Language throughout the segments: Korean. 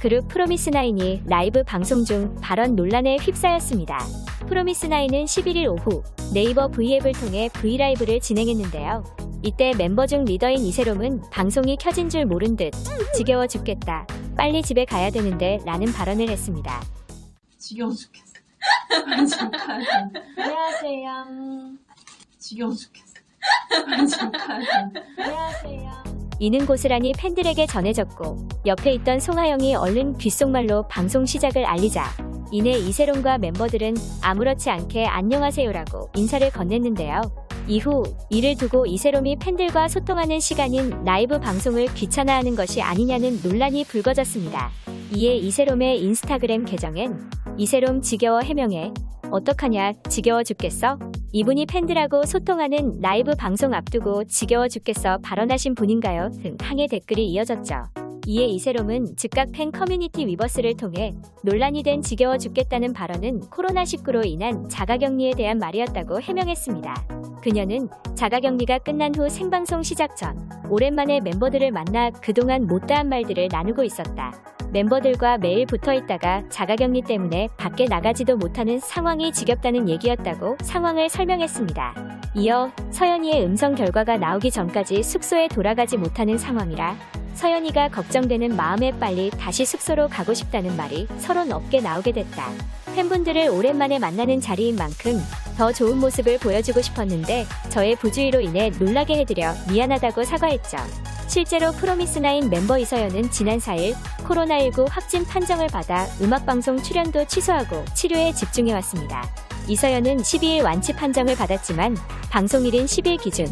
그룹 프로미스나인이 라이브 방송 중 발언 논란에 휩싸였습니다. 프로미스나인은 11일 오후 네이버 V앱을 통해 V라이브를 진행했는데요. 이때 멤버 중 리더인 이세롬은 방송이 켜진 줄 모른 듯 지겨워 죽겠다. 빨리 집에 가야 되는데 라는 발언을 했습니다. 지겨워 죽겠어. 안녕하세요. 지겨워 죽겠어. 안녕하세요. 이는 고스란히 팬들에게 전해졌고 옆에 있던 송하영이 얼른 귓속말로 방송 시작을 알리자 이내 이세롬과 멤버들은 아무렇지 않게 안녕하세요라고 인사를 건넸는데요. 이후 이를 두고 이세롬이 팬들과 소통하는 시간인 라이브 방송을 귀찮아하는 것이 아니냐는 논란이 불거졌습니다. 이에 이세롬의 인스타그램 계정엔 이세롬 지겨워 해명해 어떡하냐 지겨워 죽겠어? 이분이 팬들하고 소통하는 라이브 방송 앞두고 지겨워 죽겠어 발언하신 분인가요? 등 항의 댓글이 이어졌죠. 이에 이새롬은 즉각 팬 커뮤니티 위버스를 통해 논란이 된 지겨워 죽겠다는 발언은 코로나19로 인한 자가격리에 대한 말이었다고 해명했습니다. 그녀는 자가격리가 끝난 후 생방송 시작 전 오랜만에 멤버들을 만나 그동안 못다한 말들을 나누고 있었다. 멤버들과 매일 붙어 있다가 자가격리 때문에 밖에 나가지도 못하는 상황이 지겹다는 얘기였다고 상황을 설명했습니다. 이어 서연이의 음성 결과가 나오기 전까지 숙소에 돌아가지 못하는 상황이라 서연이가 걱정되는 마음에 빨리 다시 숙소로 가고 싶다는 말이 서론 없게 나오게 됐다. 팬분들을 오랜만에 만나는 자리인 만큼 더 좋은 모습을 보여주고 싶었는데 저의 부주의로 인해 놀라게 해드려 미안하다고 사과했죠. 실제로 프로미스나인 멤버 이서연은 지난 4일 코로나19 확진 판정을 받아 음악방송 출연도 취소하고 치료에 집중해왔습니다. 이서연은 12일 완치 판정을 받았지만 방송일인 10일 기준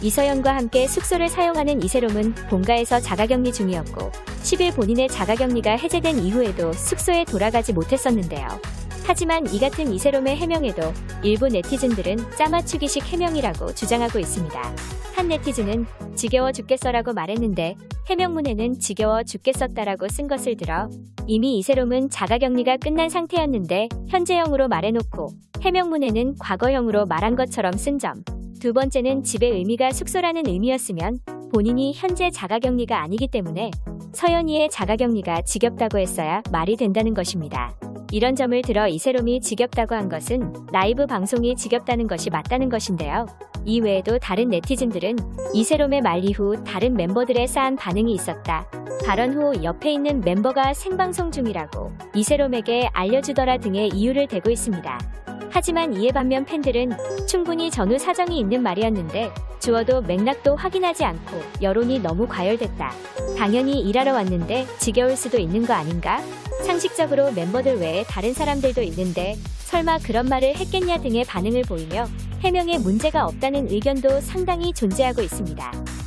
이서연과 함께 숙소를 사용하는 이세롬은 본가에서 자가격리 중이었고 10일 본인의 자가격리가 해제된 이후에도 숙소에 돌아가지 못했었는데요. 하지만 이 같은 이세롬의 해명에도 일부 네티즌들은 짜맞추기식 해명이라고 주장하고 있습니다. 한 네티즌은 지겨워 죽겠어라고 말했는데 해명문에는 지겨워 죽겠었다라고 쓴 것을 들어 이미 이세롬은 자가격리가 끝난 상태였는데 현재형으로 말해놓고 해명문에는 과거형으로 말한 것처럼 쓴 점. 두 번째는 집의 의미가 숙소라는 의미였으면 본인이 현재 자가격리가 아니기 때문에 서연이의 자가격리가 지겹다고 했어야 말이 된다는 것입니다. 이런 점을 들어 이세롬이 지겹다고 한 것은 라이브 방송이 지겹다는 것이 맞다는 것인데요. 이 외에도 다른 네티즌들은 이세롬의 말 이후 다른 멤버들의 싸한 반응이 있었다. 발언 후 옆에 있는 멤버가 생방송 중이라고 이세롬에게 알려주더라 등의 이유를 대고 있습니다. 하지만 이에 반면 팬들은 충분히 전후 사정이 있는 말이었는데 주어도 맥락도 확인하지 않고 여론이 너무 과열됐다. 당연히 일하러 왔는데 지겨울 수도 있는 거 아닌가? 상식적으로 멤버들 외에 다른 사람들도 있는데 설마 그런 말을 했겠냐 등의 반응을 보이며 해명에 문제가 없다는 의견도 상당히 존재하고 있습니다.